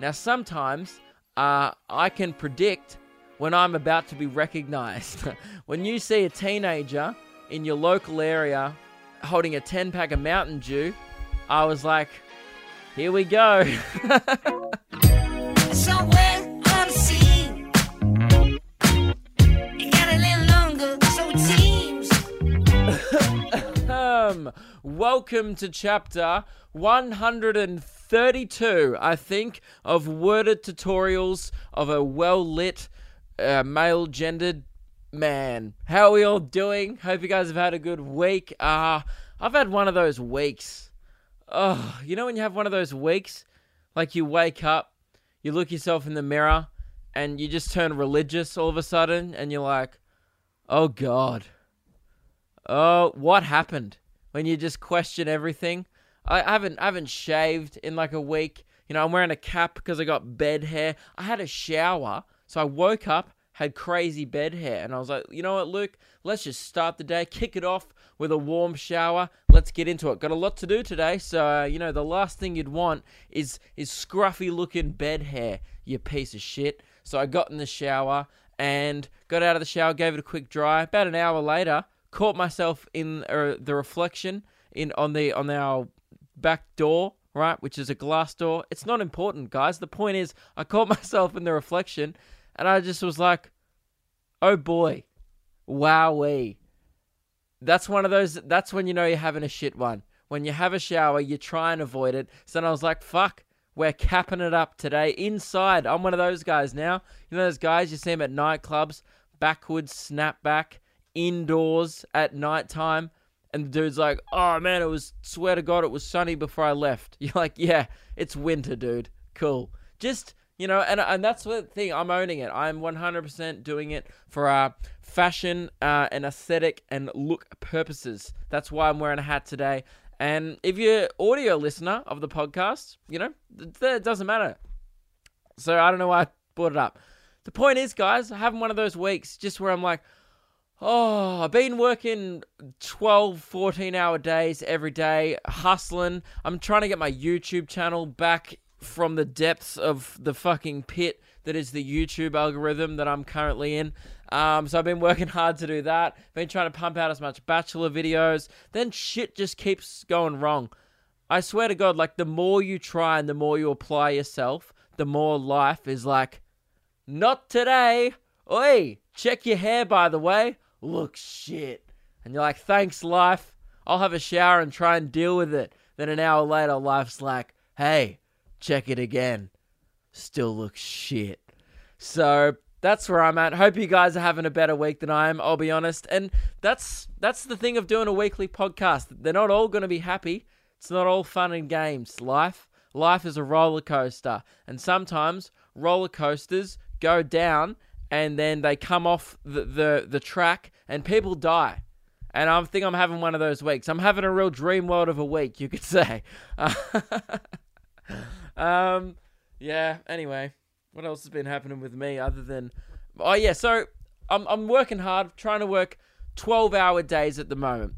Now, sometimes uh, I can predict when I'm about to be recognized. when you see a teenager in your local area holding a 10 pack of Mountain Dew, I was like, here we go. Somewhere on the sea. It got a little longer, so it seems. um, welcome to chapter 132, I think, of worded tutorials of a well lit, uh, male gendered man. How are we all doing? Hope you guys have had a good week. Uh, I've had one of those weeks. Oh, you know when you have one of those weeks? Like you wake up, you look yourself in the mirror, and you just turn religious all of a sudden, and you're like, oh God. Oh, what happened? When you just question everything. I haven't I haven't shaved in like a week. You know, I'm wearing a cap because I got bed hair. I had a shower, so I woke up, had crazy bed hair, and I was like, you know what, Luke? Let's just start the day, kick it off with a warm shower. Let's get into it. Got a lot to do today, so uh, you know the last thing you'd want is is scruffy looking bed hair. You piece of shit. So I got in the shower and got out of the shower, gave it a quick dry. About an hour later, caught myself in uh, the reflection in on the on our back door, right, which is a glass door. It's not important, guys. The point is, I caught myself in the reflection, and I just was like, "Oh boy, wowee." That's one of those. That's when you know you're having a shit one. When you have a shower, you try and avoid it. So then I was like, "Fuck." We're capping it up today inside. I'm one of those guys now. You know those guys you see them at nightclubs, backwards, snapback, indoors at nighttime, and the dude's like, "Oh man, it was swear to God, it was sunny before I left." You're like, "Yeah, it's winter, dude. Cool." Just you know, and and that's the thing. I'm owning it. I'm 100% doing it for uh, fashion uh, and aesthetic and look purposes. That's why I'm wearing a hat today. And if you're audio listener of the podcast, you know, it doesn't matter. So I don't know why I brought it up. The point is, guys, having one of those weeks just where I'm like, oh, I've been working 12, 14 hour days every day, hustling. I'm trying to get my YouTube channel back from the depths of the fucking pit that is the YouTube algorithm that I'm currently in. Um, so I've been working hard to do that. Been trying to pump out as much bachelor videos. Then shit just keeps going wrong. I swear to God, like the more you try and the more you apply yourself, the more life is like, not today. Oi, check your hair by the way. Looks shit. And you're like, thanks, life. I'll have a shower and try and deal with it. Then an hour later, life's like, hey, check it again. Still looks shit. So that's where I'm at. Hope you guys are having a better week than I am, I'll be honest. And that's that's the thing of doing a weekly podcast. They're not all gonna be happy. It's not all fun and games. Life life is a roller coaster. And sometimes roller coasters go down and then they come off the, the, the track and people die. And I think I'm having one of those weeks. I'm having a real dream world of a week, you could say. um, yeah. Anyway, what else has been happening with me other than? Oh yeah. So I'm I'm working hard, trying to work 12 hour days at the moment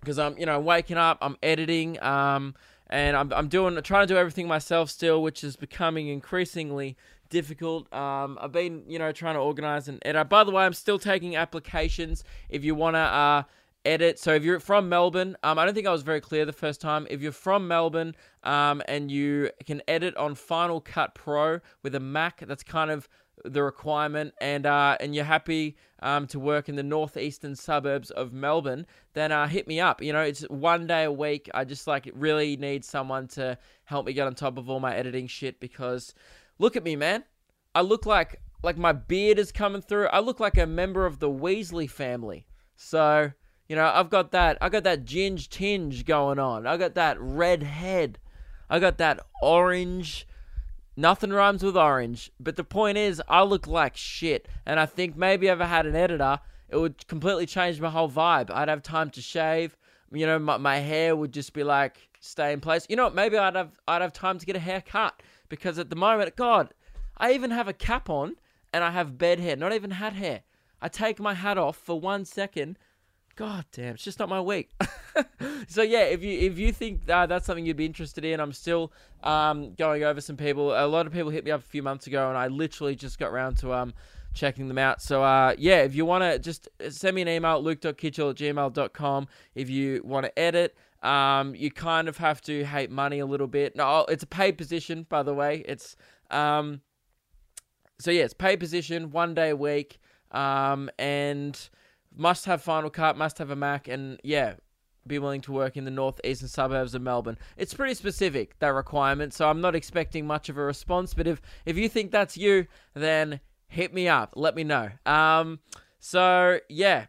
because I'm you know waking up, I'm editing, um, and I'm I'm doing trying to do everything myself still, which is becoming increasingly difficult. Um, I've been you know trying to organize and edit. By the way, I'm still taking applications if you wanna uh edit. So if you're from Melbourne, um, I don't think I was very clear the first time. If you're from Melbourne, um, and you can edit on Final Cut Pro with a Mac, that's kind of the requirement, and uh, and you're happy um, to work in the northeastern suburbs of Melbourne, then uh, hit me up. You know, it's one day a week. I just like really need someone to help me get on top of all my editing shit because look at me, man. I look like like my beard is coming through. I look like a member of the Weasley family. So you know, I've got that. I got that ginge tinge going on. I got that red head. I got that orange. Nothing rhymes with orange. But the point is, I look like shit. And I think maybe if I had an editor, it would completely change my whole vibe. I'd have time to shave. You know, my, my hair would just be like stay in place. You know what? Maybe I'd have I'd have time to get a haircut because at the moment, God, I even have a cap on and I have bed hair. Not even hat hair. I take my hat off for one second God damn, it's just not my week. so yeah, if you if you think uh, that's something you'd be interested in, I'm still um, going over some people. A lot of people hit me up a few months ago, and I literally just got around to um, checking them out. So uh, yeah, if you want to just send me an email, luke.kidgell at gmail.com. If you want to edit, um, you kind of have to hate money a little bit. No, it's a paid position, by the way. It's um, so yeah, it's paid position, one day a week, um, and must have Final Cut, must have a Mac, and yeah, be willing to work in the northeastern suburbs of Melbourne. It's pretty specific that requirement, so I'm not expecting much of a response. But if if you think that's you, then hit me up. Let me know. Um, so yeah,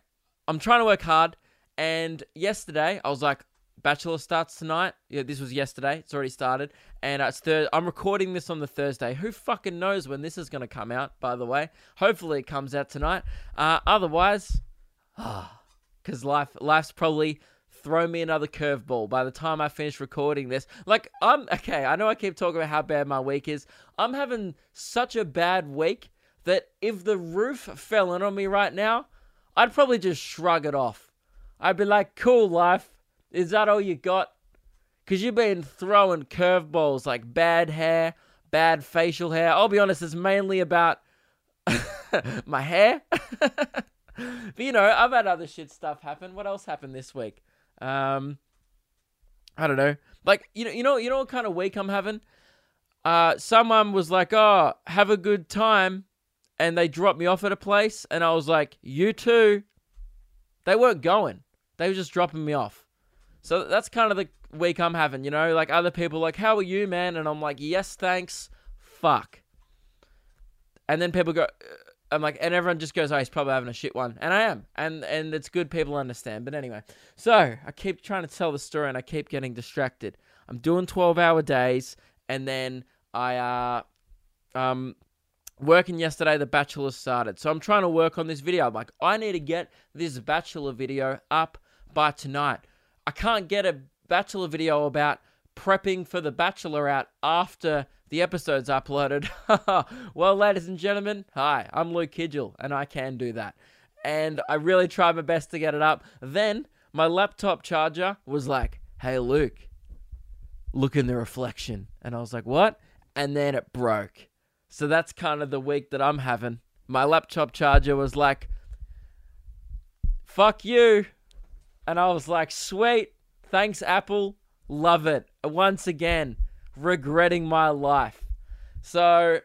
I'm trying to work hard. And yesterday, I was like, Bachelor starts tonight. Yeah, this was yesterday. It's already started, and uh, it's third. I'm recording this on the Thursday. Who fucking knows when this is going to come out? By the way, hopefully it comes out tonight. Uh, otherwise, because life life's probably throw me another curveball by the time I finish recording this. Like I'm okay. I know I keep talking about how bad my week is. I'm having such a bad week that if the roof fell in on me right now, I'd probably just shrug it off. I'd be like, "Cool, life." Is that all you got? Because you've been throwing curveballs like bad hair, bad facial hair. I'll be honest, it's mainly about my hair. but you know, I've had other shit stuff happen. What else happened this week? Um, I don't know. Like you know, you know, you know what kind of week I'm having. Uh, someone was like, "Oh, have a good time," and they dropped me off at a place, and I was like, "You too." They weren't going. They were just dropping me off. So that's kind of the week I'm having, you know? Like other people like, "How are you, man?" and I'm like, "Yes, thanks." Fuck. And then people go uh, I'm like and everyone just goes, "Oh, he's probably having a shit one." And I am. And and it's good people understand. But anyway. So, I keep trying to tell the story and I keep getting distracted. I'm doing 12-hour days and then I uh um working yesterday the bachelor started so i'm trying to work on this video i'm like i need to get this bachelor video up by tonight I can't get a Bachelor video about prepping for the Bachelor out after the episode's uploaded. well, ladies and gentlemen, hi, I'm Luke Kidgell, and I can do that. And I really tried my best to get it up. Then my laptop charger was like, hey, Luke, look in the reflection. And I was like, what? And then it broke. So that's kind of the week that I'm having. My laptop charger was like, fuck you. And I was like, sweet. Thanks, Apple. Love it. Once again, regretting my life. So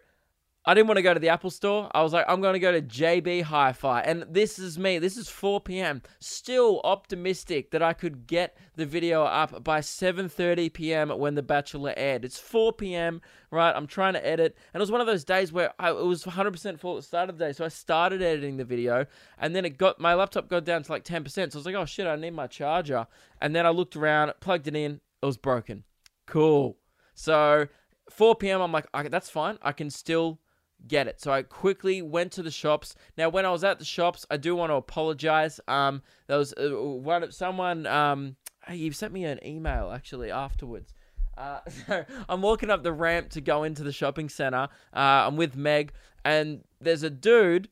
I didn't want to go to the Apple store. I was like, I'm going to go to JB Hi Fi. And this is me. This is 4 p.m. Still optimistic that I could get the video up by 7.30 p.m. when The Bachelor aired. It's 4 p.m., right? I'm trying to edit. And it was one of those days where I, it was 100% full at the start of the day. So I started editing the video. And then it got my laptop got down to like 10%. So I was like, oh, shit, I need my charger. And then I looked around, plugged it in. It was broken. Cool. So 4 p.m., I'm like, okay, that's fine. I can still get it. So I quickly went to the shops. Now, when I was at the shops, I do want to apologize. Um, there was uh, one someone. Um, you sent me an email actually afterwards. Uh, so I'm walking up the ramp to go into the shopping center. Uh, I'm with Meg, and there's a dude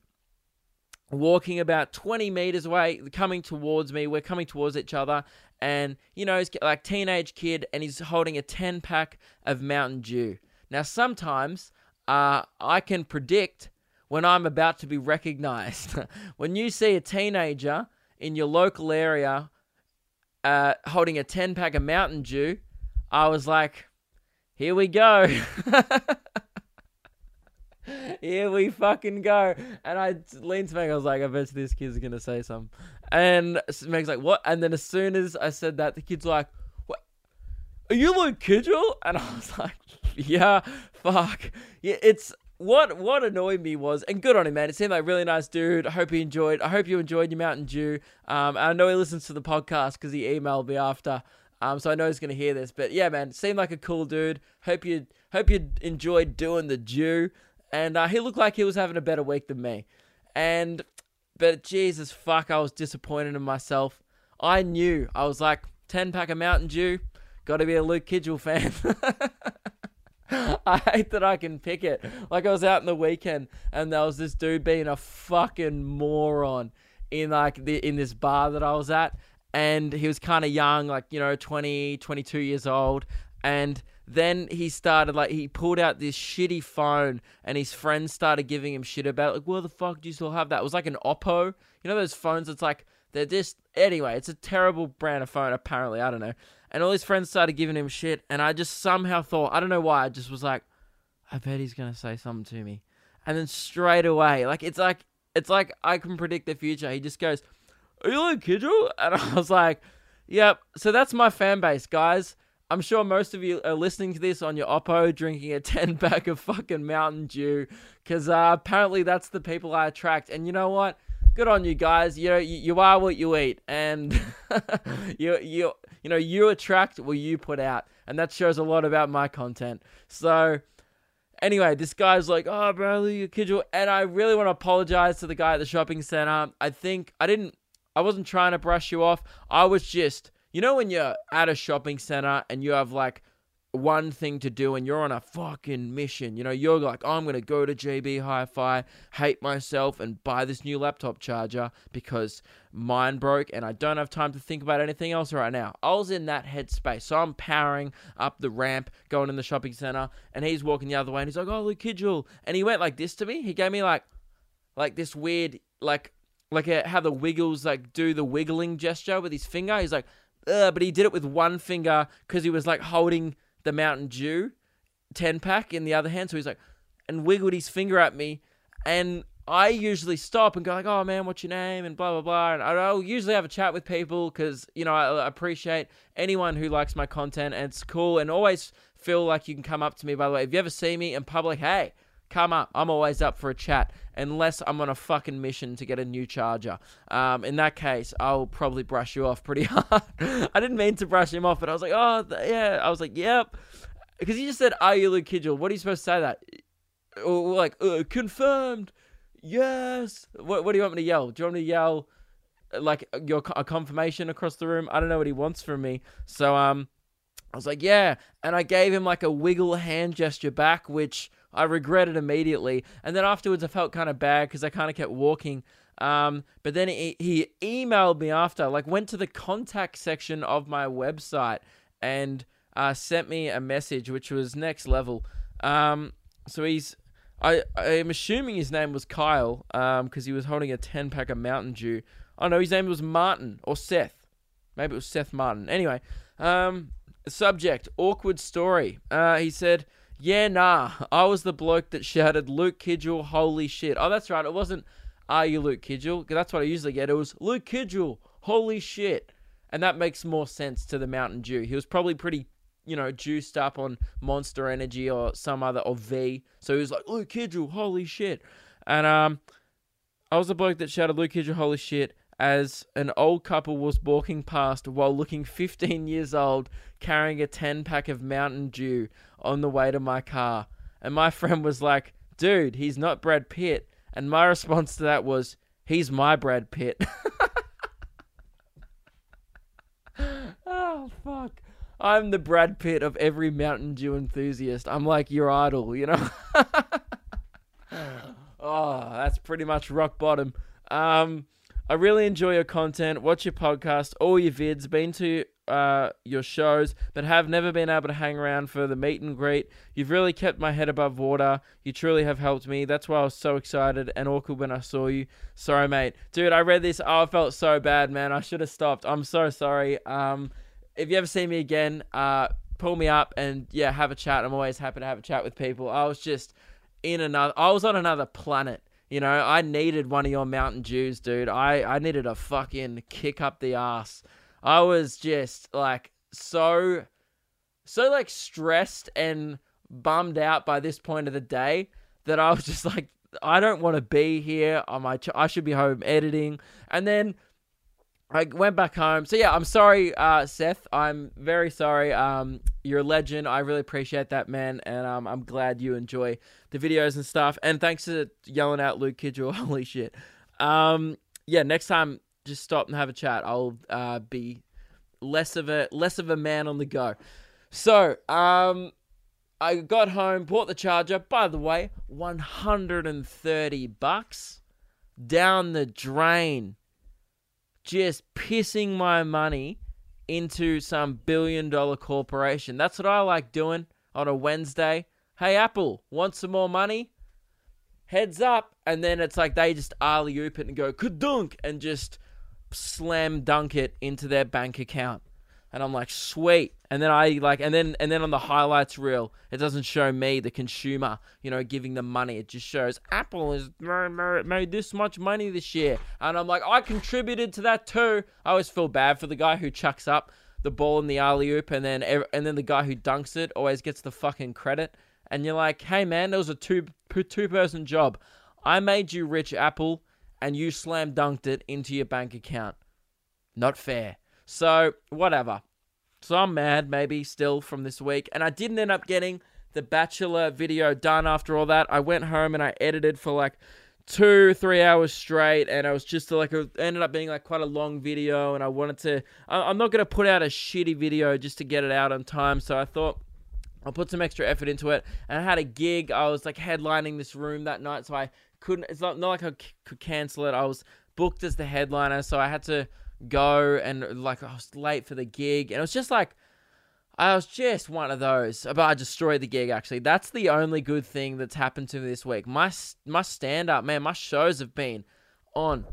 walking about 20 meters away, coming towards me. We're coming towards each other, and you know, he's like teenage kid, and he's holding a 10 pack of Mountain Dew. Now, sometimes uh, I can predict when I'm about to be recognized. when you see a teenager in your local area uh, holding a 10 pack of Mountain Dew, I was like, here we go. here we fucking go. And I leaned to Meg, I was like, I bet this kid's gonna say something. And Meg's like, what? And then as soon as I said that, the kid's like, what? Are you Luke Kidgell? And I was like, yeah, fuck. Yeah, it's what what annoyed me was, and good on him, man. It seemed like a really nice dude. I hope he enjoyed. I hope you enjoyed your Mountain Dew. Um, I know he listens to the podcast because he emailed me after. Um, so I know he's gonna hear this. But yeah, man, seemed like a cool dude. Hope you hope you enjoyed doing the Dew, and uh, he looked like he was having a better week than me. And but Jesus fuck, I was disappointed in myself. I knew I was like ten pack of Mountain Dew. Got to be a Luke Kidgell fan. I hate that I can pick it. Like I was out in the weekend and there was this dude being a fucking moron in like the in this bar that I was at, and he was kind of young, like you know, 20, 22 years old, and then he started like he pulled out this shitty phone and his friends started giving him shit about it. like where the fuck do you still have that? It was like an Oppo. You know those phones it's like they're just anyway, it's a terrible brand of phone apparently, I don't know. And all his friends started giving him shit and I just somehow thought, I don't know why, I just was like I bet he's to say something to me. And then straight away, like it's like it's like I can predict the future. He just goes, "Are you like Kidgell?" And I was like, "Yep." So that's my fan base, guys. I'm sure most of you are listening to this on your Oppo, drinking a 10 pack of fucking Mountain Dew, because uh, apparently that's the people I attract. And you know what? Good on you guys. You know, you, you are what you eat, and you you you know you attract what you put out, and that shows a lot about my content. So. Anyway, this guy's like, "Oh, Bradley, you kid you," and I really want to apologize to the guy at the shopping center. I think I didn't, I wasn't trying to brush you off. I was just you know when you're at a shopping center and you have like one thing to do and you're on a fucking mission. You know, you're like, oh, I'm going to go to JB Hi Fi, hate myself, and buy this new laptop charger because mine broke and I don't have time to think about anything else right now. I was in that headspace. So I'm powering up the ramp, going in the shopping center, and he's walking the other way and he's like, Oh, look, Kidgell. And he went like this to me. He gave me like, like this weird, like, like a, how the wiggles like do the wiggling gesture with his finger. He's like, but he did it with one finger because he was like holding the Mountain Dew 10 pack in the other hand. So he's like, and wiggled his finger at me. And I usually stop and go like, oh man, what's your name? And blah, blah, blah. And I'll usually have a chat with people because, you know, I appreciate anyone who likes my content and it's cool. And always feel like you can come up to me, by the way. If you ever see me in public, hey, come up. I'm always up for a chat, unless I'm on a fucking mission to get a new charger. Um, in that case, I'll probably brush you off pretty hard. I didn't mean to brush him off, but I was like, oh, th- yeah. I was like, yep. Because he just said, are you Luke Kidgell? What are you supposed to say that? Or like, uh, confirmed. Yes. What, what do you want me to yell? Do you want me to yell uh, like your a confirmation across the room? I don't know what he wants from me. So um, I was like, yeah, and I gave him like a wiggle hand gesture back, which I regretted immediately. And then afterwards, I felt kind of bad because I kind of kept walking. Um, but then he, he emailed me after, like went to the contact section of my website and uh, sent me a message, which was next level. Um, so he's, I, I'm assuming his name was Kyle, um, because he was holding a 10 pack of Mountain Dew. Oh no, his name was Martin or Seth. Maybe it was Seth Martin. Anyway, um, subject awkward story. Uh, he said, yeah, nah. I was the bloke that shouted, Luke Kidgell, holy shit. Oh, that's right. It wasn't, are you Luke Kidgell? That's what I usually get. It was, Luke Kidgell, holy shit. And that makes more sense to the Mountain Dew. He was probably pretty, you know, juiced up on Monster Energy or some other, or V. So he was like, Luke Kidgell, holy shit. And, um, I was the bloke that shouted, Luke Kidgell, holy shit as an old couple was walking past while looking 15 years old, carrying a 10 pack of Mountain Dew on the way to my car. And my friend was like, dude, he's not Brad Pitt. And my response to that was, he's my Brad Pitt. oh, fuck. I'm the Brad Pitt of every Mountain Dew enthusiast. I'm like your idol, you know? oh, that's pretty much rock bottom. Um, I really enjoy your content, watch your podcast, all your vids, been to uh, your shows, but have never been able to hang around for the meet and greet. You've really kept my head above water. You truly have helped me. That's why I was so excited and awkward when I saw you. Sorry, mate. Dude, I read this. Oh, I felt so bad, man. I should have stopped. I'm so sorry. Um, if you ever see me again, uh, pull me up and yeah, have a chat. I'm always happy to have a chat with people. I was just in another. I was on another planet you know, I needed one of your Mountain Dews, dude. I, I needed a fucking kick up the ass. I was just like so, so like stressed and bummed out by this point of the day that I was just like, I don't want to be here. My, I should be home editing. And then I went back home. So yeah, I'm sorry, uh, Seth. I'm very sorry. Um, you're a legend. I really appreciate that, man, and um, I'm glad you enjoy the videos and stuff. And thanks for yelling out Luke Kidgell. Holy shit. Um, yeah, next time just stop and have a chat. I'll uh, be less of a less of a man on the go. So, um, I got home, bought the charger. By the way, 130 bucks down the drain just pissing my money into some billion dollar corporation. That's what I like doing on a Wednesday. Hey, Apple, want some more money? Heads up. And then it's like they just alley oop it and go kadunk and just slam dunk it into their bank account. And I'm like, sweet. And then I like, and then and then on the highlights reel, it doesn't show me the consumer, you know, giving them money. It just shows Apple has ma- ma- made this much money this year, and I'm like, I contributed to that too. I always feel bad for the guy who chucks up the ball in the alley oop, and then and then the guy who dunks it always gets the fucking credit. And you're like, hey man, there was a two two person job. I made you rich, Apple, and you slam dunked it into your bank account. Not fair. So, whatever. So I'm mad, maybe still from this week. And I didn't end up getting the Bachelor video done after all that. I went home and I edited for like two, three hours straight. And I was just like, it ended up being like quite a long video. And I wanted to, I'm not going to put out a shitty video just to get it out on time. So I thought, I'll put some extra effort into it. And I had a gig. I was like headlining this room that night, so I couldn't. It's not not like I could cancel it. I was booked as the headliner, so I had to go and like I was late for the gig, and it was just like I was just one of those. But I destroyed the gig. Actually, that's the only good thing that's happened to me this week. My my stand up, man, my shows have been on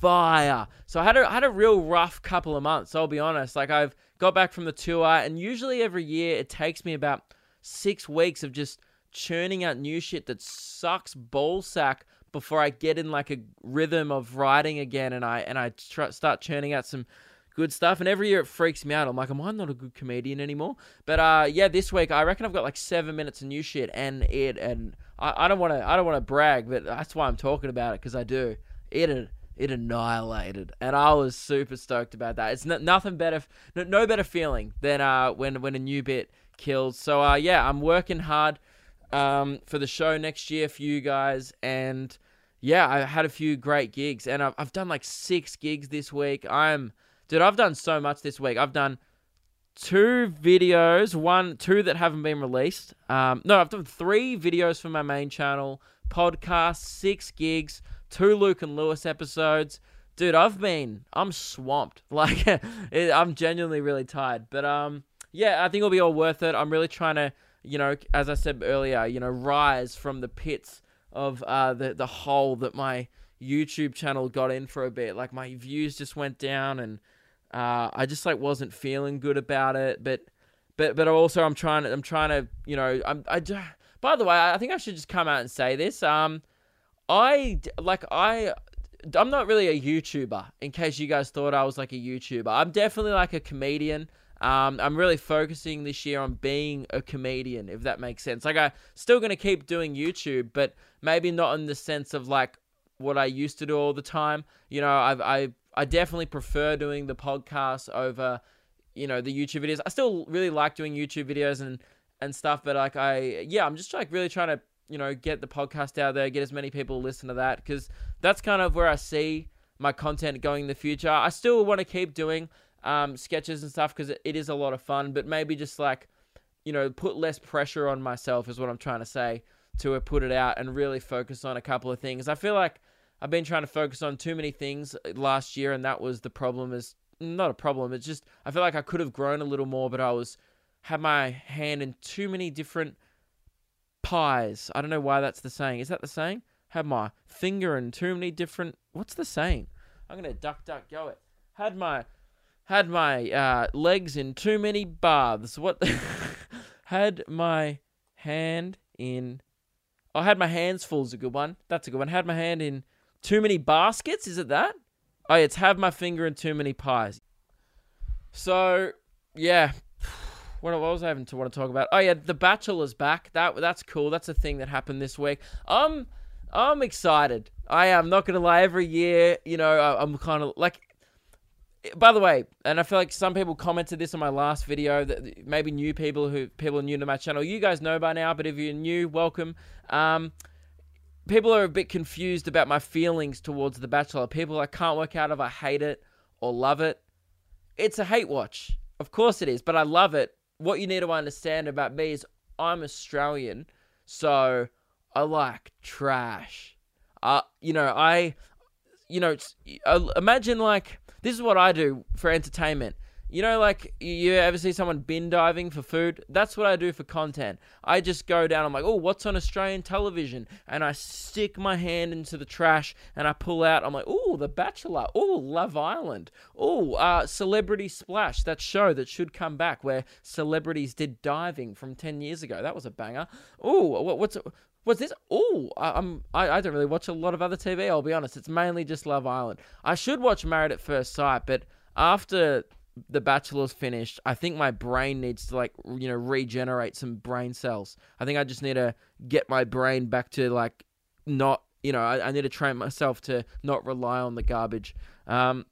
fire. So I had a I had a real rough couple of months. I'll be honest. Like I've got back from the tour, and usually every year it takes me about six weeks of just churning out new shit that sucks ballsack before I get in like a rhythm of writing again, and I and I start churning out some good stuff. And every year it freaks me out. I'm like, am I not a good comedian anymore? But uh, yeah, this week I reckon I've got like seven minutes of new shit, and it and I, I don't want to I don't want to brag, but that's why I'm talking about it because I do. It it annihilated, and I was super stoked about that. It's nothing better, no, no better feeling than uh when when a new bit kills. So uh yeah, I'm working hard um for the show next year for you guys, and yeah, I had a few great gigs, and I've I've done like six gigs this week. I'm dude, I've done so much this week. I've done two videos, one, two that haven't been released. Um, no, I've done three videos for my main channel, podcast, six gigs, two Luke and Lewis episodes. Dude, I've been, I'm swamped. Like, it, I'm genuinely really tired. But um, yeah, I think it'll be all worth it. I'm really trying to, you know, as I said earlier, you know, rise from the pits of uh the the hole that my YouTube channel got in for a bit. Like my views just went down and uh, I just like wasn't feeling good about it, but but but also I'm trying to I'm trying to you know I'm I. By the way, I think I should just come out and say this. Um, I like I. I'm not really a YouTuber. In case you guys thought I was like a YouTuber, I'm definitely like a comedian. Um, I'm really focusing this year on being a comedian, if that makes sense. Like I'm still gonna keep doing YouTube, but maybe not in the sense of like what I used to do all the time. You know, I've, I I definitely prefer doing the podcast over, you know, the YouTube videos. I still really like doing YouTube videos and and stuff, but like I yeah, I'm just like really trying to you know get the podcast out there, get as many people to listen to that because that's kind of where I see my content going in the future. I still want to keep doing um, sketches and stuff because it, is a lot of fun, but maybe just like you know put less pressure on myself is what I'm trying to say to uh, put it out and really focus on a couple of things. I feel like I've been trying to focus on too many things last year, and that was the problem. Is not a problem. It's just I feel like I could have grown a little more, but I was had my hand in too many different pies. I don't know why that's the saying. Is that the saying? Had my finger in too many different. What's the saying? I'm gonna duck duck go it. Had my had my uh, legs in too many baths. What? had my hand in. I had my hands full. Is a good one. That's a good one. Had my hand in too many baskets. Is it that? Oh, it's have my finger in too many pies. So yeah, what, was I having to want to talk about? Oh yeah, The Bachelor's back. That that's cool. That's a thing that happened this week. I'm I'm excited. I am not gonna lie. Every year, you know, I, I'm kind of like. By the way, and I feel like some people commented this on my last video that maybe new people who people are new to my channel. You guys know by now, but if you're new, welcome. Um, people are a bit confused about my feelings towards The Bachelor. People I can't work out if I hate it or love it. It's a hate watch. Of course it is, but I love it. What you need to understand about me is I'm Australian, so I like trash. Uh, you know, I, you know, uh, imagine like This is what I do for entertainment. You know, like you- ever see someone bin diving for food? That's what I do for content. I just go down. I'm like, oh, what's on Australian television? And I stick my hand into the trash and I pull out. I'm like, oh, The Bachelor. Oh, Love Island. Oh, uh, Celebrity Splash. That show that should come back where celebrities did diving from ten years ago. That was a banger. Oh, what, what's What's this? Oh, I'm. I, I don't really watch a lot of other TV. I'll be honest. It's mainly just Love Island. I should watch Married at First Sight, but after The Bachelor's finished, I think my brain needs to like you know regenerate some brain cells. I think I just need to get my brain back to like not you know I, I need to train myself to not rely on the garbage. Um,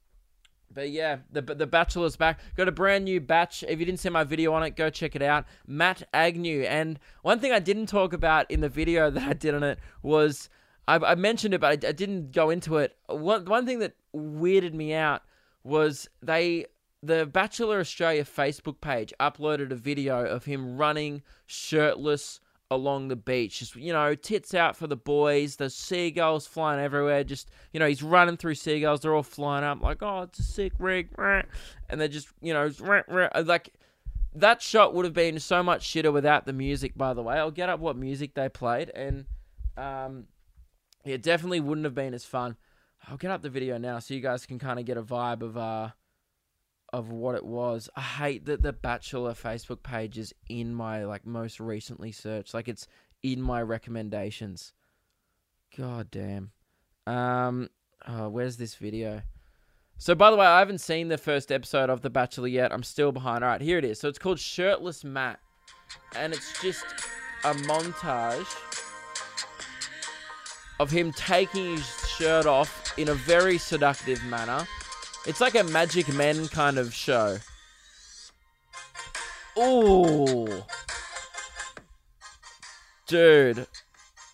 but yeah, the the Bachelor's back. Got a brand new batch. If you didn't see my video on it, go check it out. Matt Agnew. And one thing I didn't talk about in the video that I did on it was I, I mentioned it, but I, I didn't go into it. One one thing that weirded me out was they the Bachelor Australia Facebook page uploaded a video of him running shirtless along the beach. Just, you know, tits out for the boys. The seagulls flying everywhere. Just, you know, he's running through seagulls. They're all flying up like, oh, it's a sick rig. And they're just, you know, like that shot would have been so much shitter without the music, by the way. I'll get up what music they played and, um, it definitely wouldn't have been as fun. I'll get up the video now so you guys can kind of get a vibe of, uh, of what it was. I hate that the Bachelor Facebook page is in my like most recently searched. Like it's in my recommendations. God damn. Um oh, where's this video? So by the way, I haven't seen the first episode of The Bachelor yet. I'm still behind. Alright, here it is. So it's called Shirtless Matt. And it's just a montage of him taking his shirt off in a very seductive manner. It's like a Magic Men kind of show. Ooh. Dude.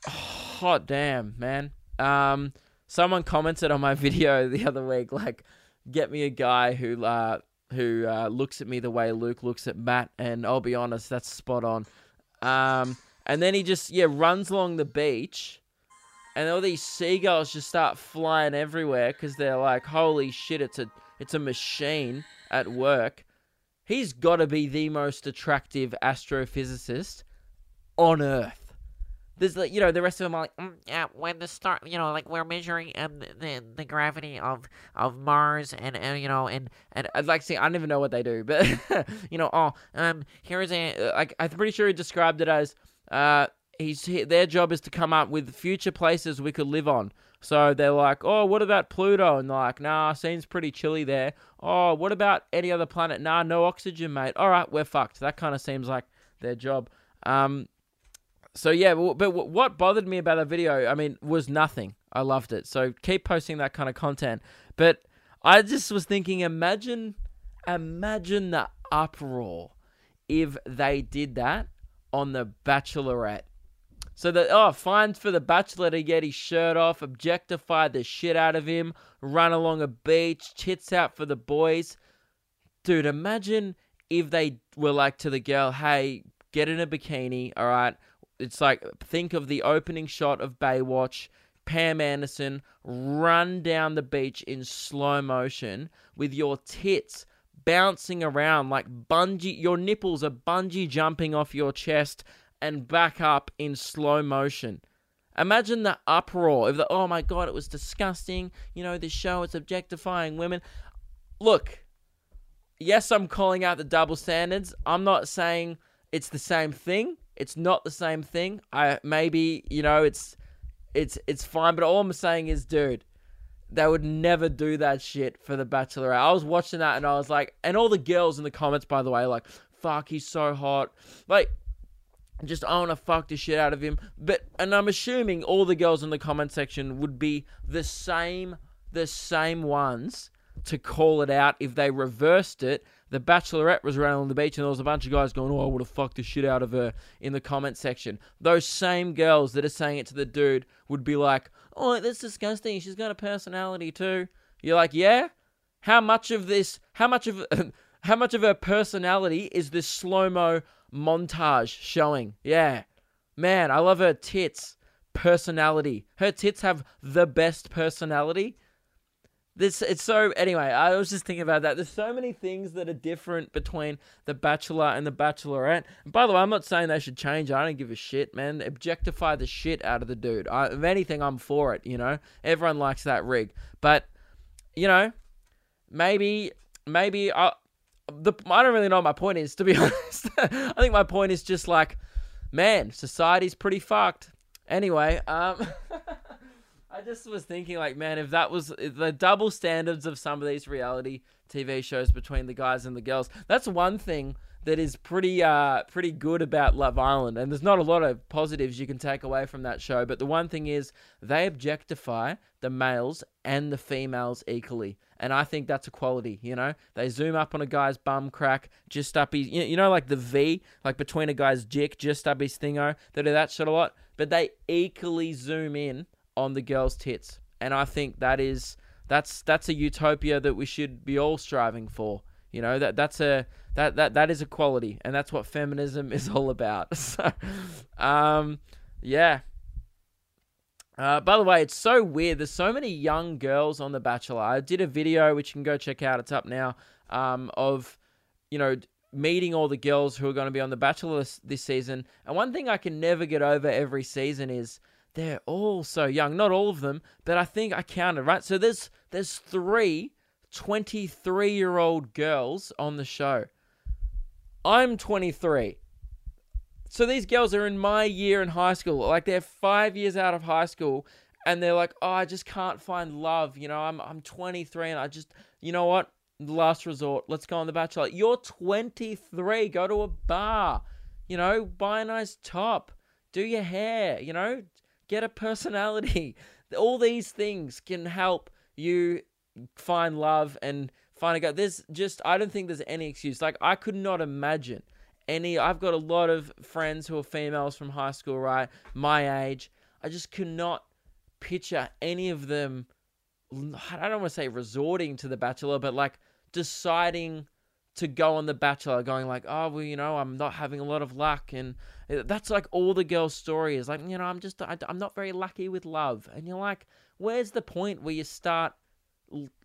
Hot damn, man. Um someone commented on my video the other week like get me a guy who uh who uh, looks at me the way Luke looks at Matt and I'll be honest, that's spot on. Um and then he just yeah runs along the beach and all these seagulls just start flying everywhere because they're like, "Holy shit! It's a it's a machine at work." He's got to be the most attractive astrophysicist on Earth. There's like you know the rest of them are like, mm, yeah, when the star, you know, like we're measuring um the the, gravity of of Mars and uh, you know and and I'd like to see. I don't even know what they do, but you know, oh, um here's a like I'm pretty sure he described it as uh he's their job is to come up with future places we could live on. So they're like, oh, what about Pluto? And like, nah, seems pretty chilly there. Oh, what about any other planet? Nah, no oxygen, mate. All right, we're fucked. That kind of seems like their job. Um, so yeah, but what bothered me about that video, I mean, was nothing. I loved it. So keep posting that kind of content. But I just was thinking, imagine, imagine the uproar if they did that on the Bachelorette. So that oh, fine for the bachelor to get his shirt off, objectify the shit out of him, run along a beach, tits out for the boys. Dude, imagine if they were like to the girl, "Hey, get in a bikini, all right." It's like think of the opening shot of Baywatch. Pam Anderson run down the beach in slow motion with your tits bouncing around like bungee. Your nipples are bungee jumping off your chest and back up in slow motion. Imagine the uproar of the oh my god, it was disgusting. You know, this show it's objectifying women. Look, yes, I'm calling out the double standards. I'm not saying it's the same thing. It's not the same thing. I maybe, you know, it's it's it's fine, but all I'm saying is, dude, they would never do that shit for the Bachelorette. I was watching that and I was like, and all the girls in the comments, by the way, like, fuck, he's so hot. Like, just I want to fuck the shit out of him. But and I'm assuming all the girls in the comment section would be the same the same ones to call it out if they reversed it. The Bachelorette was around on the beach and there was a bunch of guys going, "Oh, I would have fucked the shit out of her" in the comment section. Those same girls that are saying it to the dude would be like, "Oh, that's disgusting. She's got a personality too." You're like, "Yeah? How much of this? How much of how much of her personality is this slow mo montage showing? Yeah, man, I love her tits personality. Her tits have the best personality. this it's so anyway. I was just thinking about that. There's so many things that are different between the Bachelor and the Bachelorette. And by the way, I'm not saying they should change. I don't give a shit, man. Objectify the shit out of the dude. I, if anything, I'm for it. You know, everyone likes that rig, but you know, maybe maybe I. The, I don't really know what my point is, to be honest. I think my point is just like, man, society's pretty fucked. Anyway, um, I just was thinking, like, man, if that was the double standards of some of these reality TV shows between the guys and the girls, that's one thing that is pretty, uh, pretty good about Love Island. And there's not a lot of positives you can take away from that show, but the one thing is they objectify the males and the females equally. And I think that's a quality, you know? They zoom up on a guy's bum crack, just up his, you know, like the V, like between a guy's dick, just up his thingo. They do that shit a lot, but they equally zoom in on the girl's tits. And I think that is, that's, that's a utopia that we should be all striving for. You know, that, that's a, that, that, that is a quality. And that's what feminism is all about. So, um, yeah. Uh, by the way, it's so weird. There's so many young girls on The Bachelor. I did a video which you can go check out. It's up now. Um, of you know meeting all the girls who are going to be on The Bachelor this, this season. And one thing I can never get over every season is they're all so young. Not all of them, but I think I counted right. So there's there's three 23 year old girls on the show. I'm 23. So these girls are in my year in high school. Like they're five years out of high school and they're like, oh, I just can't find love. You know, I'm I'm 23 and I just, you know what? Last resort. Let's go on The Bachelor. You're 23. Go to a bar. You know, buy a nice top. Do your hair. You know, get a personality. All these things can help you find love and find a guy. There's just, I don't think there's any excuse. Like, I could not imagine any. I've got a lot of friends who are females from high school, right? My age. I just could not picture any of them. I don't want to say resorting to The Bachelor, but like deciding to go on The Bachelor, going like, oh, well, you know, I'm not having a lot of luck. And uh, that's like all the girl's story is like, you know, I'm just, I, I'm not very lucky with love. And you're like, where's the point where you start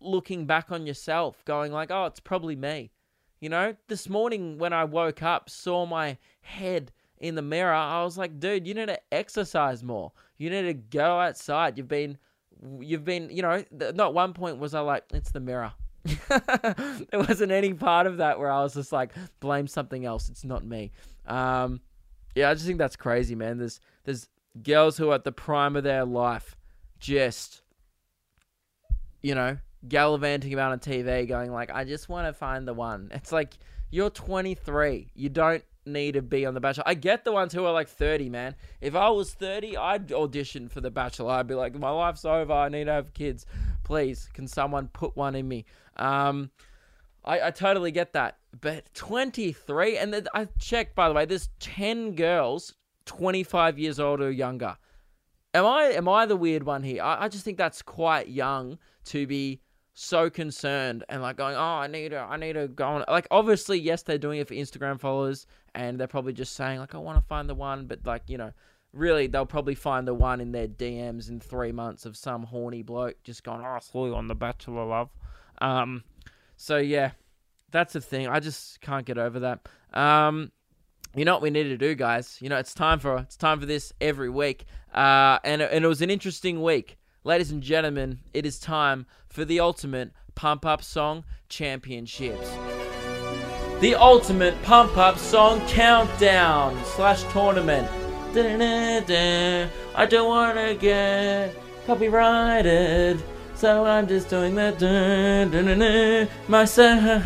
looking back on yourself, going like, oh, it's probably me. You know, this morning when I woke up, saw my head in the mirror, I was like, dude, you need to exercise more. You need to go outside. You've been, you've been, you know, not one point was I like, it's the mirror. there wasn't any part of that where I was just like, blame something else. It's not me. Um, yeah, I just think that's crazy, man. There's, there's girls who are at the prime of their life, just, you know, gallivanting about on TV, going like, I just want to find the one. It's like you're 23. You don't need to be on The Bachelor. I get the ones who are like 30, man. If I was 30, I'd audition for The Bachelor. I'd be like, my life's over. I need to have kids. Please, can someone put one in me? Um, I, I totally get that. But 23, and then I checked, by the way, there's 10 girls 25 years old or younger. Am I am I the weird one here? I, I just think that's quite young to be so concerned and like going, oh, I need to, I need to go on. Like, obviously, yes, they're doing it for Instagram followers, and they're probably just saying like, I want to find the one, but like, you know, really, they'll probably find the one in their DMs in three months of some horny bloke just going, oh, I saw you on The Bachelor, love. Um, so yeah, that's the thing. I just can't get over that. Um, you know what we need to do, guys? You know, it's time for it's time for this every week. Uh, and and it was an interesting week. Ladies and gentlemen, it is time for the ultimate pump up song championships. The ultimate pump up song countdown slash tournament. Da-da-da-da. I don't wanna get copyrighted, so I'm just doing that da-da-da-da myself.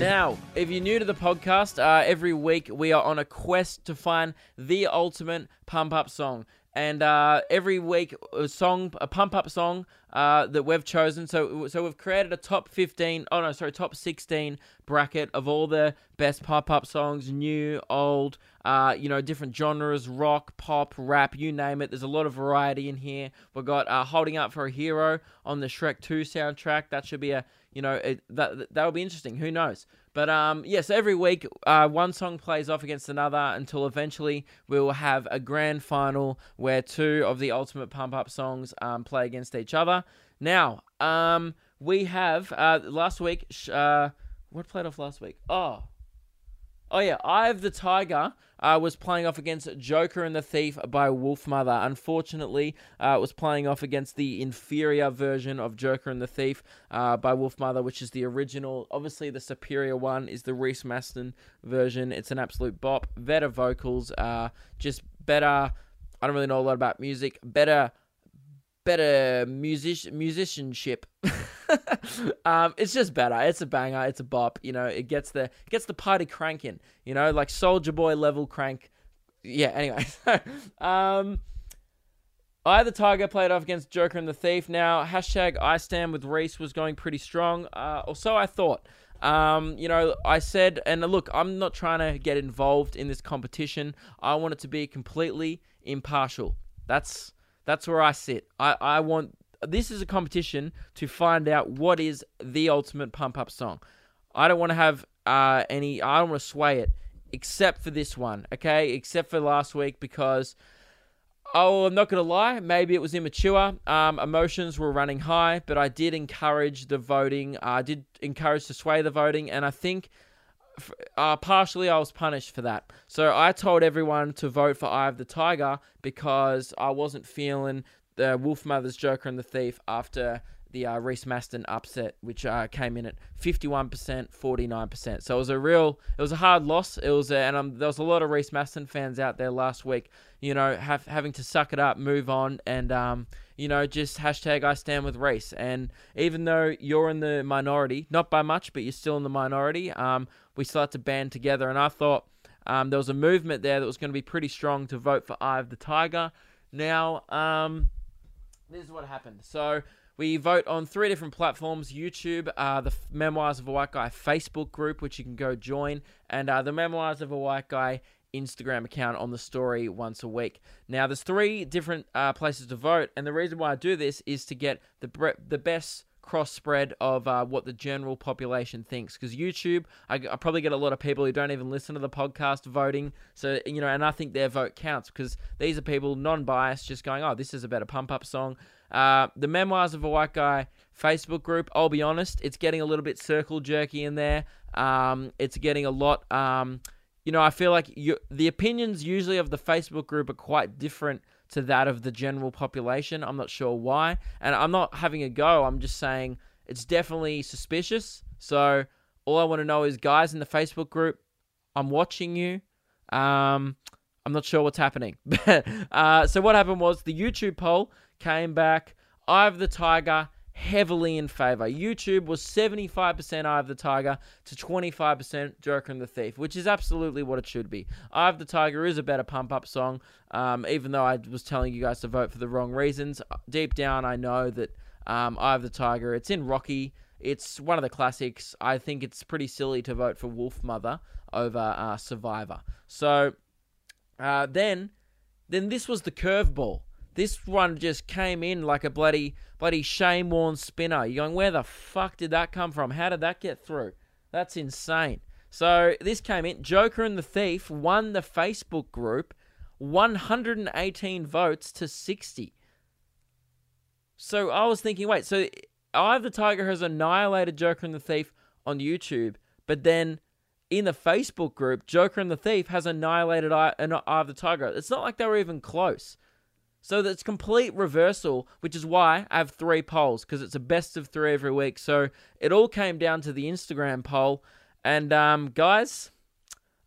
Now, if you're new to the podcast, uh, every week we are on a quest to find the ultimate pump up song. And uh, every week, a song, a pump up song uh, that we've chosen. So, so we've created a top 15, oh no, sorry, top 16 bracket of all the best pump up songs, new, old, uh, you know, different genres, rock, pop, rap, you name it. There's a lot of variety in here. We've got uh, Holding Up for a Hero on the Shrek 2 soundtrack. That should be a, you know, it, that that'll be interesting. Who knows? But um, yes, every week uh, one song plays off against another until eventually we will have a grand final where two of the ultimate pump up songs um, play against each other. Now, um, we have uh, last week. Uh, what played off last week? Oh, Oh yeah, Eye of the Tiger uh, was playing off against Joker and the Thief by Wolfmother. Unfortunately, uh, was playing off against the inferior version of Joker and the Thief uh, by Wolfmother, which is the original. Obviously, the superior one is the Reece Mastin version. It's an absolute bop. Better vocals, uh, just better. I don't really know a lot about music. Better, better music musicianship. um, it's just better. It's a banger. It's a bop. You know, it gets the it gets the party cranking. You know, like Soldier Boy level crank. Yeah. Anyway, um, I the Tiger played off against Joker and the Thief. Now hashtag I stand with Reece was going pretty strong. Uh, or so I thought. Um, you know, I said, and look, I'm not trying to get involved in this competition. I want it to be completely impartial. That's that's where I sit. I, I want this is a competition to find out what is the ultimate pump up song. I don't want to have uh, any. I don't want to sway it, except for this one. Okay, except for last week because. Oh, I'm not gonna lie. Maybe it was immature. Um, emotions were running high, but I did encourage the voting. Uh, I did encourage to sway the voting, and I think uh, partially I was punished for that. So I told everyone to vote for Eye of the Tiger because I wasn't feeling the Wolfmother's Joker and the Thief after the uh, Reece Mastin upset, which uh, came in at 51%, 49%. So it was a real, it was a hard loss. It was, a, and um, there was a lot of Reece Mastin fans out there last week, you know, have, having to suck it up, move on, and, um, you know, just hashtag I stand with Reece. And even though you're in the minority, not by much, but you're still in the minority, um, we still had to band together. And I thought um, there was a movement there that was going to be pretty strong to vote for Eye of the Tiger. Now, um, this is what happened. So we vote on three different platforms: YouTube, uh, the Memoirs of a White Guy Facebook group, which you can go join, and uh, the Memoirs of a White Guy Instagram account on the story once a week. Now, there's three different uh, places to vote, and the reason why I do this is to get the bre- the best cross spread of uh, what the general population thinks. Because YouTube, I, I probably get a lot of people who don't even listen to the podcast voting. So you know, and I think their vote counts because these are people non-biased, just going, "Oh, this is a better pump up song." Uh, the Memoirs of a White Guy Facebook group. I'll be honest, it's getting a little bit circle jerky in there. Um, it's getting a lot. Um, you know, I feel like you, the opinions usually of the Facebook group are quite different to that of the general population. I'm not sure why, and I'm not having a go. I'm just saying it's definitely suspicious. So all I want to know is, guys in the Facebook group, I'm watching you. Um, I'm not sure what's happening. uh, so what happened was the YouTube poll came back. Eye of the Tiger heavily in favor. YouTube was 75% Eye of the Tiger to 25% Joker and the Thief, which is absolutely what it should be. Eye of the Tiger is a better pump up song, um, even though I was telling you guys to vote for the wrong reasons. Deep down, I know that um, Eye of the Tiger, it's in Rocky. It's one of the classics. I think it's pretty silly to vote for Wolfmother over uh, Survivor. So uh, then, then this was the curveball. This one just came in like a bloody, bloody Shane Warne spinner. You're going, where the fuck did that come from? How did that get through? That's insane. So this came in. Joker and the Thief won the Facebook group 118 votes to 60. So I was thinking, wait, so Eye of the Tiger has annihilated Joker and the Thief on YouTube, but then in the Facebook group, Joker and the Thief has annihilated Eye, Eye of the Tiger. It's not like they were even close. So that's complete reversal, which is why I have three polls because it's a best of three every week. So it all came down to the Instagram poll, and um, guys,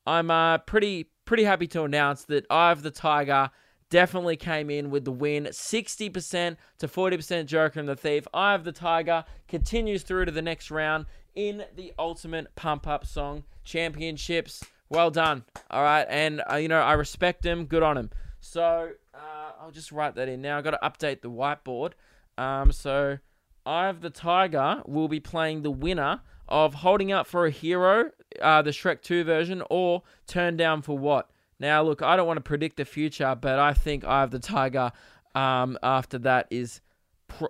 I'm uh, pretty pretty happy to announce that Eye of the Tiger definitely came in with the win 60% to 40% Joker and the Thief. Eye of the Tiger continues through to the next round in the Ultimate Pump Up Song Championships. Well done. All right. And, uh, you know, I respect him. Good on him. So uh, I'll just write that in now. I've got to update the whiteboard. Um, so Eye of the Tiger will be playing the winner of Holding Out for a Hero, uh, the Shrek 2 version, or Turn Down for What? Now, look, I don't want to predict the future, but I think Eye of the Tiger um, after that is.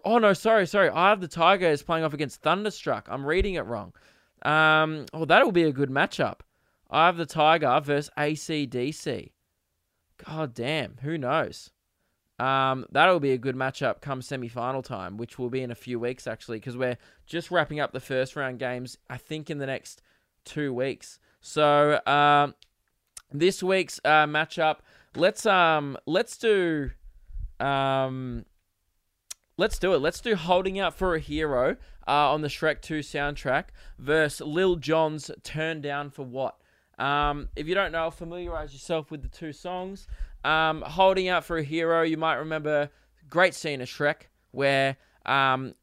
Oh, no, sorry, sorry. Eye of the Tiger is playing off against Thunderstruck. I'm reading it wrong. Um, oh, that'll be a good matchup. Eye of the Tiger versus ACDC. God damn, who knows? Um, that'll be a good matchup come semi-final time, which will be in a few weeks actually, because we're just wrapping up the first round games. I think in the next two weeks. So um, this week's uh, matchup, let's um, let's do um, let's do it. Let's do holding out for a hero uh, on the Shrek 2 soundtrack versus Lil Jon's Turn Down for What. Um, if you don't know, familiarize yourself with the two songs. Um, holding out for a hero, you might remember great scene of Shrek where um,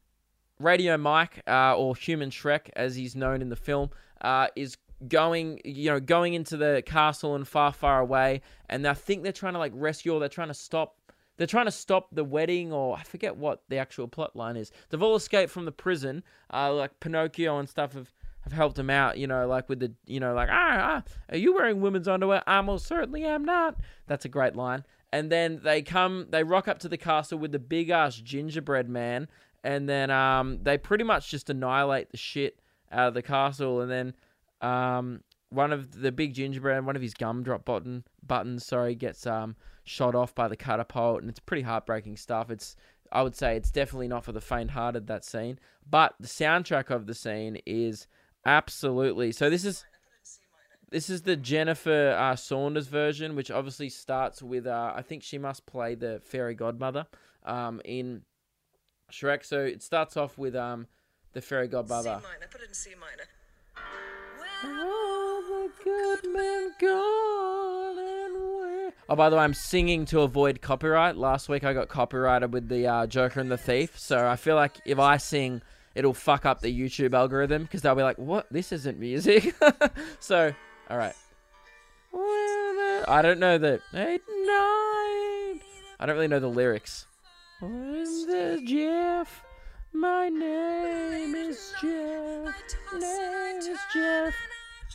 Radio Mike uh, or Human Shrek, as he's known in the film, uh, is going, you know, going into the castle and far, far away, and I think they're trying to like rescue or they're trying to stop. They're trying to stop the wedding, or I forget what the actual plot line is. They've all escaped from the prison. Uh, like Pinocchio and stuff have have helped him out, you know, like with the, you know, like, ah, ah, are you wearing women's underwear? I most certainly am not. That's a great line. And then they come, they rock up to the castle with the big ass gingerbread man, and then um, they pretty much just annihilate the shit out of the castle. And then um, one of the big gingerbread, one of his gumdrop button buttons, sorry, gets um shot off by the catapult, and it's pretty heartbreaking stuff. It's I would say it's definitely not for the faint-hearted that scene, but the soundtrack of the scene is absolutely. So this is this is the Jennifer uh, Saunders version, which obviously starts with uh, I think she must play the fairy godmother um, in Shrek. So it starts off with um, the fairy C godmother. minor. Put it in C minor. Oh, by the way, I'm singing to avoid copyright. Last week I got copyrighted with the uh, Joker and the Thief, so I feel like if I sing, it'll fuck up the YouTube algorithm because they'll be like, "What? This isn't music." so, all right. I don't know the eight nine. I don't really know the lyrics. When's the Jeff? My name is Jeff. Name is Jeff.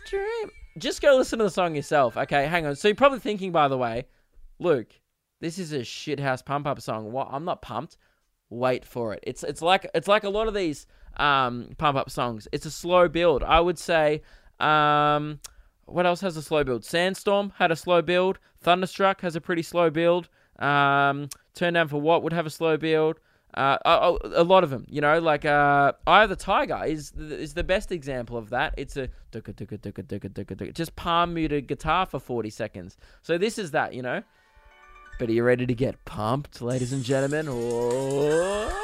Dream. Just go listen to the song yourself. Okay, hang on. So you're probably thinking, by the way, Luke, this is a shithouse pump up song. What? I'm not pumped. Wait for it. It's it's like it's like a lot of these um pump up songs. It's a slow build. I would say um what else has a slow build? Sandstorm had a slow build. Thunderstruck has a pretty slow build. Um, Turn Down for What would have a slow build. Uh, a, a- a lot of them, you know, like uh, Eye of the Tiger is is the best example of that. It's a just palm muted guitar for forty seconds. So this is that, you know. But are you ready to get pumped, ladies and gentlemen? Oh.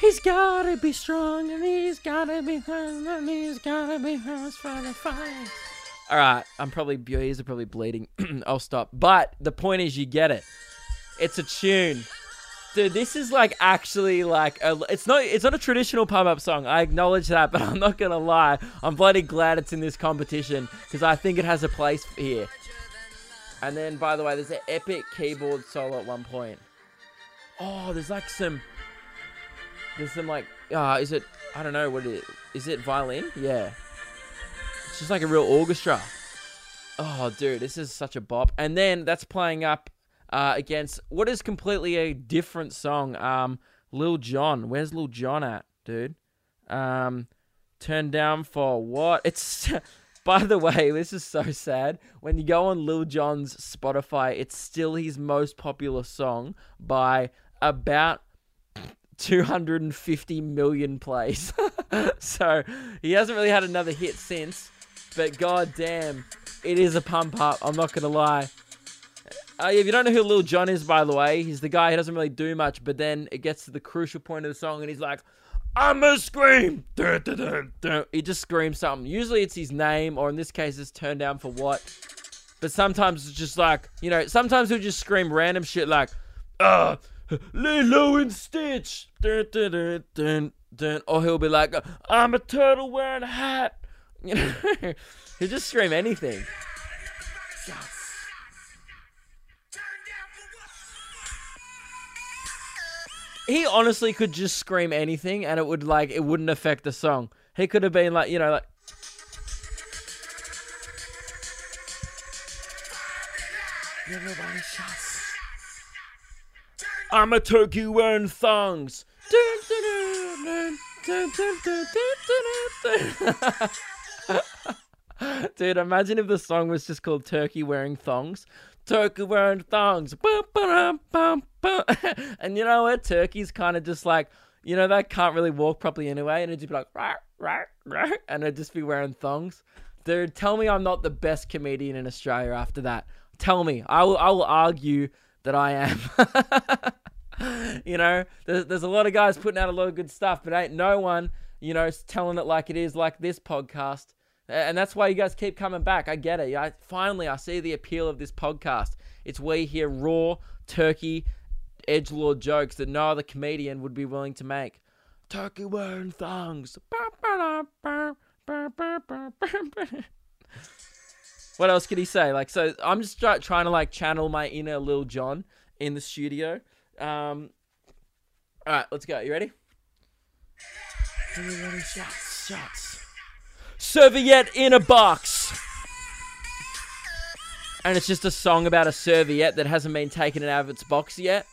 He's gotta be strong and he's gotta be hurt and he's gotta be hurt for the fight. All right, I'm probably your ears are probably bleeding. I'll stop. But the point is, you get it. It's a tune, dude. This is like actually like a, it's not it's not a traditional pump up song. I acknowledge that, but I'm not gonna lie. I'm bloody glad it's in this competition because I think it has a place here. And then, by the way, there's an epic keyboard solo at one point. Oh, there's like some there's some like, uh, is it? I don't know what it is. Is it violin? Yeah. It's just like a real orchestra. Oh, dude, this is such a bop. And then that's playing up uh, against what is completely a different song. Um, Lil Jon. Where's Lil Jon at, dude? Um, turned down for what? It's. By the way, this is so sad. When you go on Lil Jon's Spotify, it's still his most popular song by about 250 million plays. so he hasn't really had another hit since. But god damn, it is a pump up. I'm not gonna lie. Uh, if you don't know who Lil Jon is, by the way, he's the guy who doesn't really do much, but then it gets to the crucial point of the song and he's like, I'ma scream! Dun, dun, dun. He just screams something. Usually it's his name, or in this case, it's turned down for what. But sometimes it's just like, you know, sometimes he'll just scream random shit like, uh, Lilo and Stitch. Dun, dun, dun, dun, dun. Or he'll be like, I'm a turtle wearing a hat. You know, he'll just scream anything. he honestly could just scream anything, and it would like it wouldn't affect the song. He could have been like, you know, like. I'm a turkey wearing thongs. Dude, imagine if the song was just called Turkey Wearing Thongs. Turkey wearing thongs. And you know what? Turkey's kind of just like, you know, they can't really walk properly anyway. And it'd just be like, and it'd just be wearing thongs. Dude, tell me I'm not the best comedian in Australia after that. Tell me. I will, I will argue that I am. you know, there's, there's a lot of guys putting out a lot of good stuff, but ain't no one, you know, telling it like it is, like this podcast. And that's why you guys keep coming back. I get it. I, finally, I see the appeal of this podcast. It's where we hear raw, turkey, edge lord jokes that no other comedian would be willing to make. Turkey wearing thongs. What else could he say? Like, so I'm just try- trying to like channel my inner Lil Jon in the studio. Um, all right, let's go. You ready? Shots, shots. Serviette in a box. And it's just a song about a serviette that hasn't been taken out of its box yet.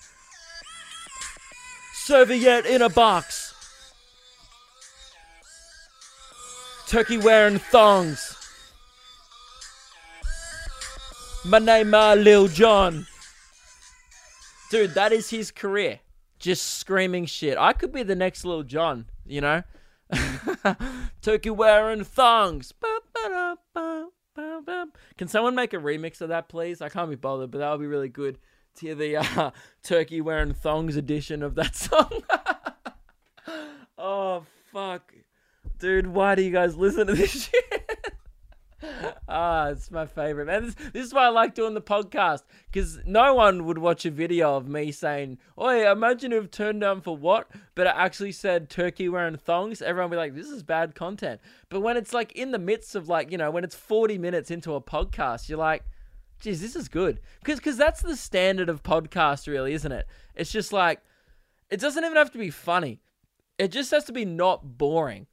Serviette in a box. Turkey wearing thongs. My name uh, Lil Jon. Dude, that is his career. Just screaming shit. I could be the next Lil Jon, you know? Turkey wearing thongs. Can someone make a remix of that, please? I can't be bothered, but that would be really good to hear the uh, turkey wearing thongs edition of that song. oh, fuck. Dude, why do you guys listen to this shit? Ah, it's my favorite, man. This, this is why I like doing the podcast because no one would watch a video of me saying, "Oi, imagine if turned down for what?" But it actually said turkey wearing thongs. Everyone would be like, "This is bad content." But when it's like in the midst of like you know when it's forty minutes into a podcast, you're like, "Geez, this is good," because because that's the standard of podcast, really, isn't it? It's just like it doesn't even have to be funny. It just has to be not boring.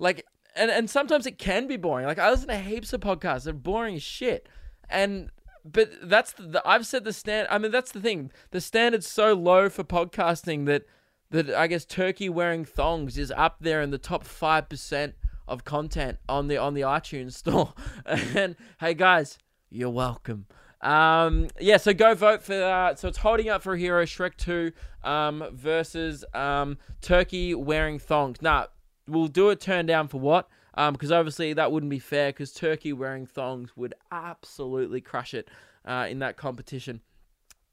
Like and and sometimes it can be boring. Like I listen to heaps of podcasts, they're boring as shit. And but that's the, the I've said the stand. I mean, that's the thing. The standard's so low for podcasting that that I guess turkey wearing thongs is up there in the top five percent of content on the on the iTunes store. and hey guys, you're welcome. Um, yeah, so go vote for uh, so it's holding up for a Hero Shrek 2 um, versus um, Turkey wearing thongs. Nah, we'll do a turn down for what? Um, because obviously that wouldn't be fair because Turkey wearing thongs would absolutely crush it uh, in that competition.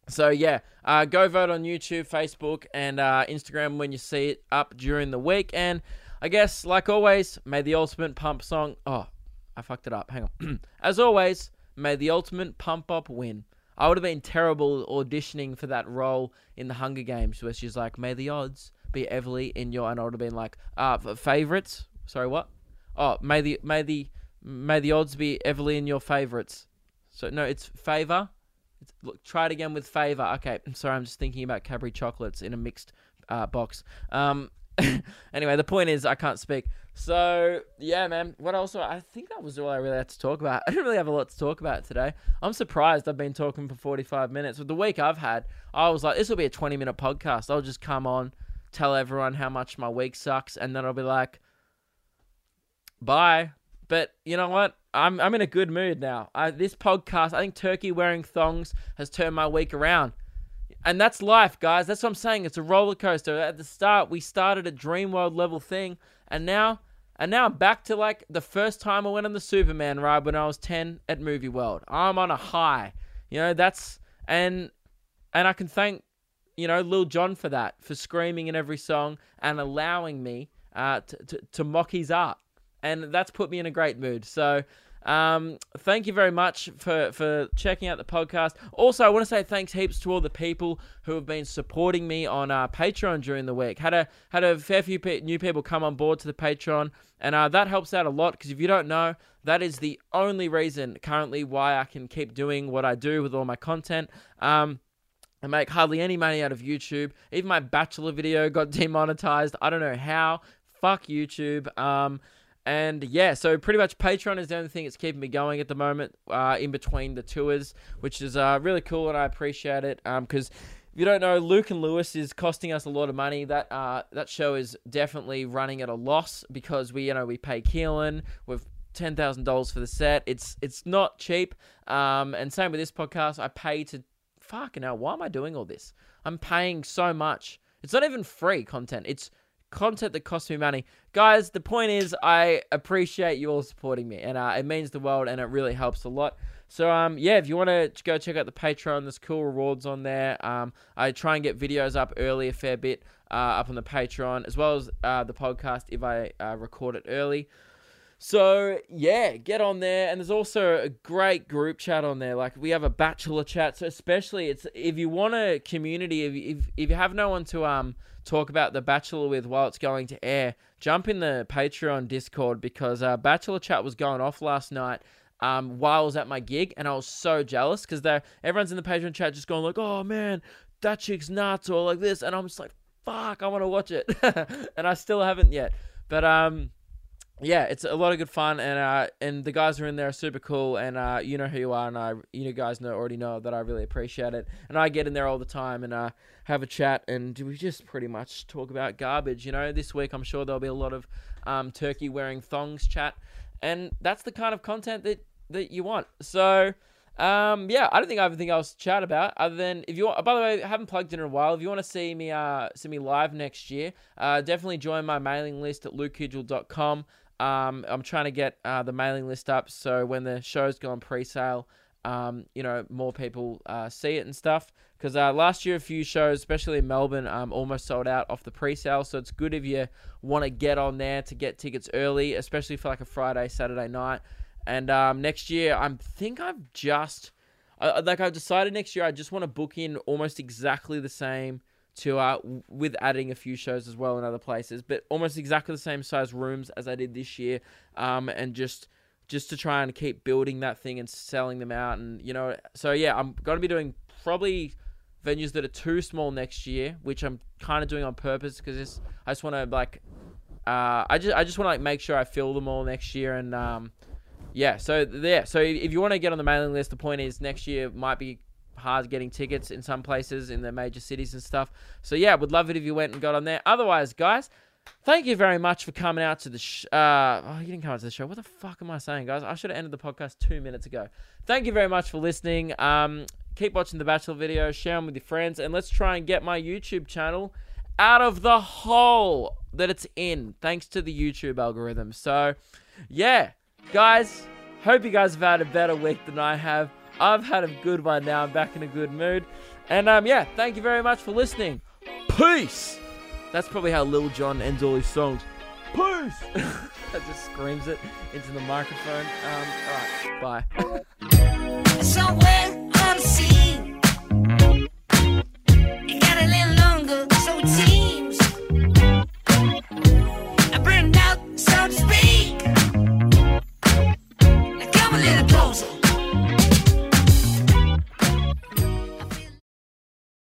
So yeah, uh, go vote on YouTube, Facebook, and uh, Instagram when you see it up during the week. And I guess, like always, may the ultimate pump song. Oh, I fucked it up. Hang on. As always, may the ultimate pump up win. I would have been terrible auditioning for that role in the Hunger Games, where she's like, "May the odds be heavily in your," and I would have been like, "Uh, favorites." Sorry, what? Oh, may the may the may the odds be heavily in your favorites. So no, it's favor. Look, try it again with favor. Okay, I'm sorry, I'm just thinking about Cadbury chocolates in a mixed uh, box. Um, anyway, the point is I can't speak. So yeah, man. What else? I think that was all I really had to talk about. I didn't really have a lot to talk about today. I'm surprised I've been talking for 45 minutes. With the week I've had, I was like, this will be a 20 minute podcast. I'll just come on, tell everyone how much my week sucks, and then I'll be like, bye. But you know what? I'm I'm in a good mood now. I, this podcast, I think Turkey wearing thongs has turned my week around. And that's life, guys. That's what I'm saying. It's a roller coaster. At the start, we started a Dreamworld level thing, and now and now I'm back to like the first time I went on the Superman ride when I was 10 at Movie World. I'm on a high. You know, that's and and I can thank you know Lil Jon for that, for screaming in every song and allowing me uh, to, to to mock his art, and that's put me in a great mood. So. Um, thank you very much for, for checking out the podcast. Also, I want to say thanks heaps to all the people who have been supporting me on uh, Patreon during the week. Had a had a fair few pe- new people come on board to the Patreon, and uh, that helps out a lot. Because if you don't know, that is the only reason currently why I can keep doing what I do with all my content. Um, I make hardly any money out of YouTube. Even my bachelor video got demonetized. I don't know how. Fuck YouTube. Um, and yeah, so pretty much Patreon is the only thing that's keeping me going at the moment, uh, in between the tours, which is uh, really cool and I appreciate it. Because If you don't know, Luke and Lewis is costing us a lot of money. That uh, that show is definitely running at a loss because we, you know, we pay Keelan. We've ten thousand dollars for the set. It's it's not cheap. Um, and same with this podcast. I pay to fucking hell. Why am I doing all this? I'm paying so much. It's not even free content. It's content that costs me money. Guys, the point is, I appreciate you all supporting me, and uh, it means the world, and it really helps a lot. So, um, yeah, if you want to go check out the Patreon, there's cool rewards on there. Um, I try and get videos up early a fair bit uh, up on the Patreon, as well as uh, the podcast if I uh, record it early. So yeah, get on there, and there's also a great group chat on there. Like we have a bachelor chat, so especially it's if you want a community, if if, if you have no one to um talk about the bachelor with while it's going to air, jump in the Patreon Discord because uh, bachelor chat was going off last night. Um, while I was at my gig, and I was so jealous because they everyone's in the Patreon chat just going like, "Oh man, that chick's nuts," or like this, and I'm just like, "Fuck, I want to watch it," and I still haven't yet. But um, yeah, it's a lot of good fun, and uh, and the guys are in there are super cool, and uh, you know who you are, and I, you know, guys know already know that I really appreciate it, and I get in there all the time and uh, have a chat, and we just pretty much talk about garbage. You know, this week I'm sure there'll be a lot of um, turkey wearing thongs chat, and that's the kind of content that that you want. So. Um, yeah, I don't think I have anything else to chat about other than if you want. By the way, I haven't plugged in in a while. If you want to see me, uh, see me live next year, uh, definitely join my mailing list at lukekidgell.com. Um, I'm trying to get uh, the mailing list up so when the shows go on pre-sale, um, you know, more people uh, see it and stuff. Because uh, last year, a few shows, especially in Melbourne, um, almost sold out off the pre-sale. So it's good if you want to get on there to get tickets early, especially for like a Friday, Saturday night. And um, next year, I think I've just, like, I've decided next year I just want to book in almost exactly the same to uh, with adding a few shows as well in other places, but almost exactly the same size rooms as I did this year, um, and just just to try and keep building that thing and selling them out, and you know, so yeah, I'm gonna be doing probably venues that are too small next year, which I'm kind of doing on purpose because I just want to like, uh, I just I just want to like make sure I fill them all next year, and um, yeah, so yeah, so if you want to get on the mailing list, the point is next year might be hard getting tickets in some places in the major cities and stuff. So yeah, would love it if you went and got on there. Otherwise, guys, thank you very much for coming out to the. Sh- uh, oh, you didn't come out to the show. What the fuck am I saying, guys? I should have ended the podcast two minutes ago. Thank you very much for listening. Um, keep watching the Bachelor videos, share them with your friends, and let's try and get my YouTube channel out of the hole that it's in, thanks to the YouTube algorithm. So, yeah, guys, hope you guys have had a better week than I have. I've had a good one now. I'm back in a good mood. And um, yeah, thank you very much for listening. Peace! That's probably how Lil Jon ends all his songs. Peace! that just screams it into the microphone. Um, alright, bye. Somewhere. It got a little longer, so